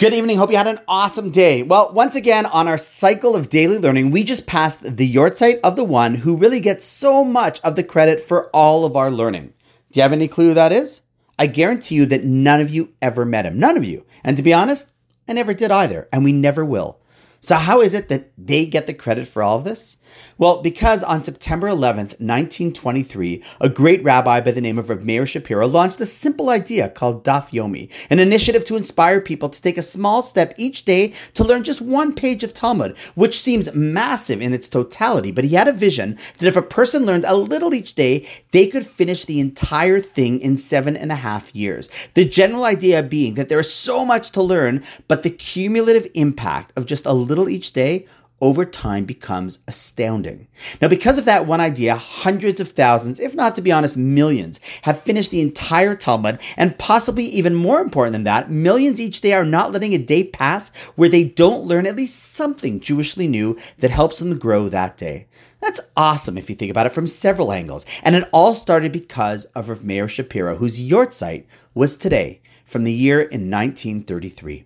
Good evening. Hope you had an awesome day. Well, once again, on our cycle of daily learning, we just passed the yahrzeit of the one who really gets so much of the credit for all of our learning. Do you have any clue who that is? I guarantee you that none of you ever met him. None of you. And to be honest, I never did either, and we never will. So, how is it that they get the credit for all of this? Well, because on September 11th, 1923, a great rabbi by the name of Rav Meir Shapiro launched a simple idea called Daf Yomi, an initiative to inspire people to take a small step each day to learn just one page of Talmud, which seems massive in its totality. But he had a vision that if a person learned a little each day, they could finish the entire thing in seven and a half years. The general idea being that there is so much to learn, but the cumulative impact of just a little each day over time becomes astounding. Now, because of that one idea, hundreds of thousands, if not to be honest, millions, have finished the entire Talmud, and possibly even more important than that, millions each day are not letting a day pass where they don't learn at least something Jewishly new that helps them grow that day. That's awesome if you think about it from several angles. And it all started because of Rav Meir Shapiro, whose yahrzeit was today from the year in 1933.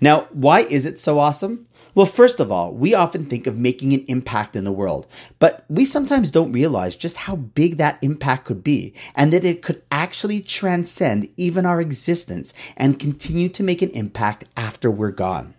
Now, why is it so awesome? Well, first of all, we often think of making an impact in the world, but we sometimes don't realize just how big that impact could be and that it could actually transcend even our existence and continue to make an impact after we're gone.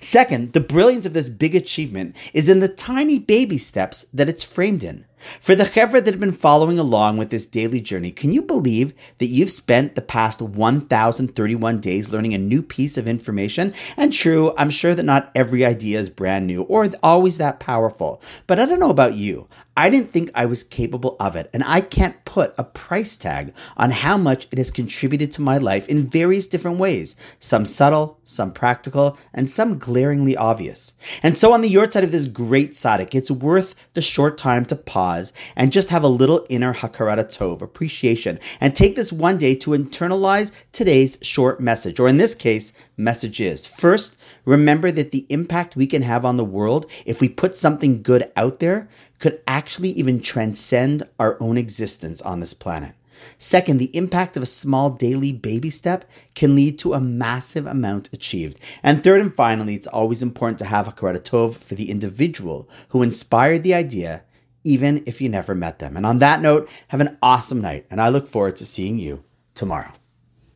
Second, the brilliance of this big achievement is in the tiny baby steps that it's framed in. For the chevra that have been following along with this daily journey, can you believe that you've spent the past 1,031 days learning a new piece of information? And true, I'm sure that not every idea is brand new or always that powerful. But I don't know about you. I didn't think I was capable of it, and I can't put a price tag on how much it has contributed to my life in various different ways, some subtle, some practical, and some glaringly obvious. And so on the yahrzeit of this great tzaddik, it's worth the short time to pause and just have a little inner hakarat tov, appreciation, and take this one day to internalize today's short message, or in this case, messages. First, remember that the impact we can have on the world if we put something good out there could actually even transcend our own existence on this planet. Second, the impact of a small daily baby step can lead to a massive amount achieved. And third and finally, it's always important to have a Tov for the individual who inspired the idea, even if you never met them. And on that note, have an awesome night, and I look forward to seeing you tomorrow.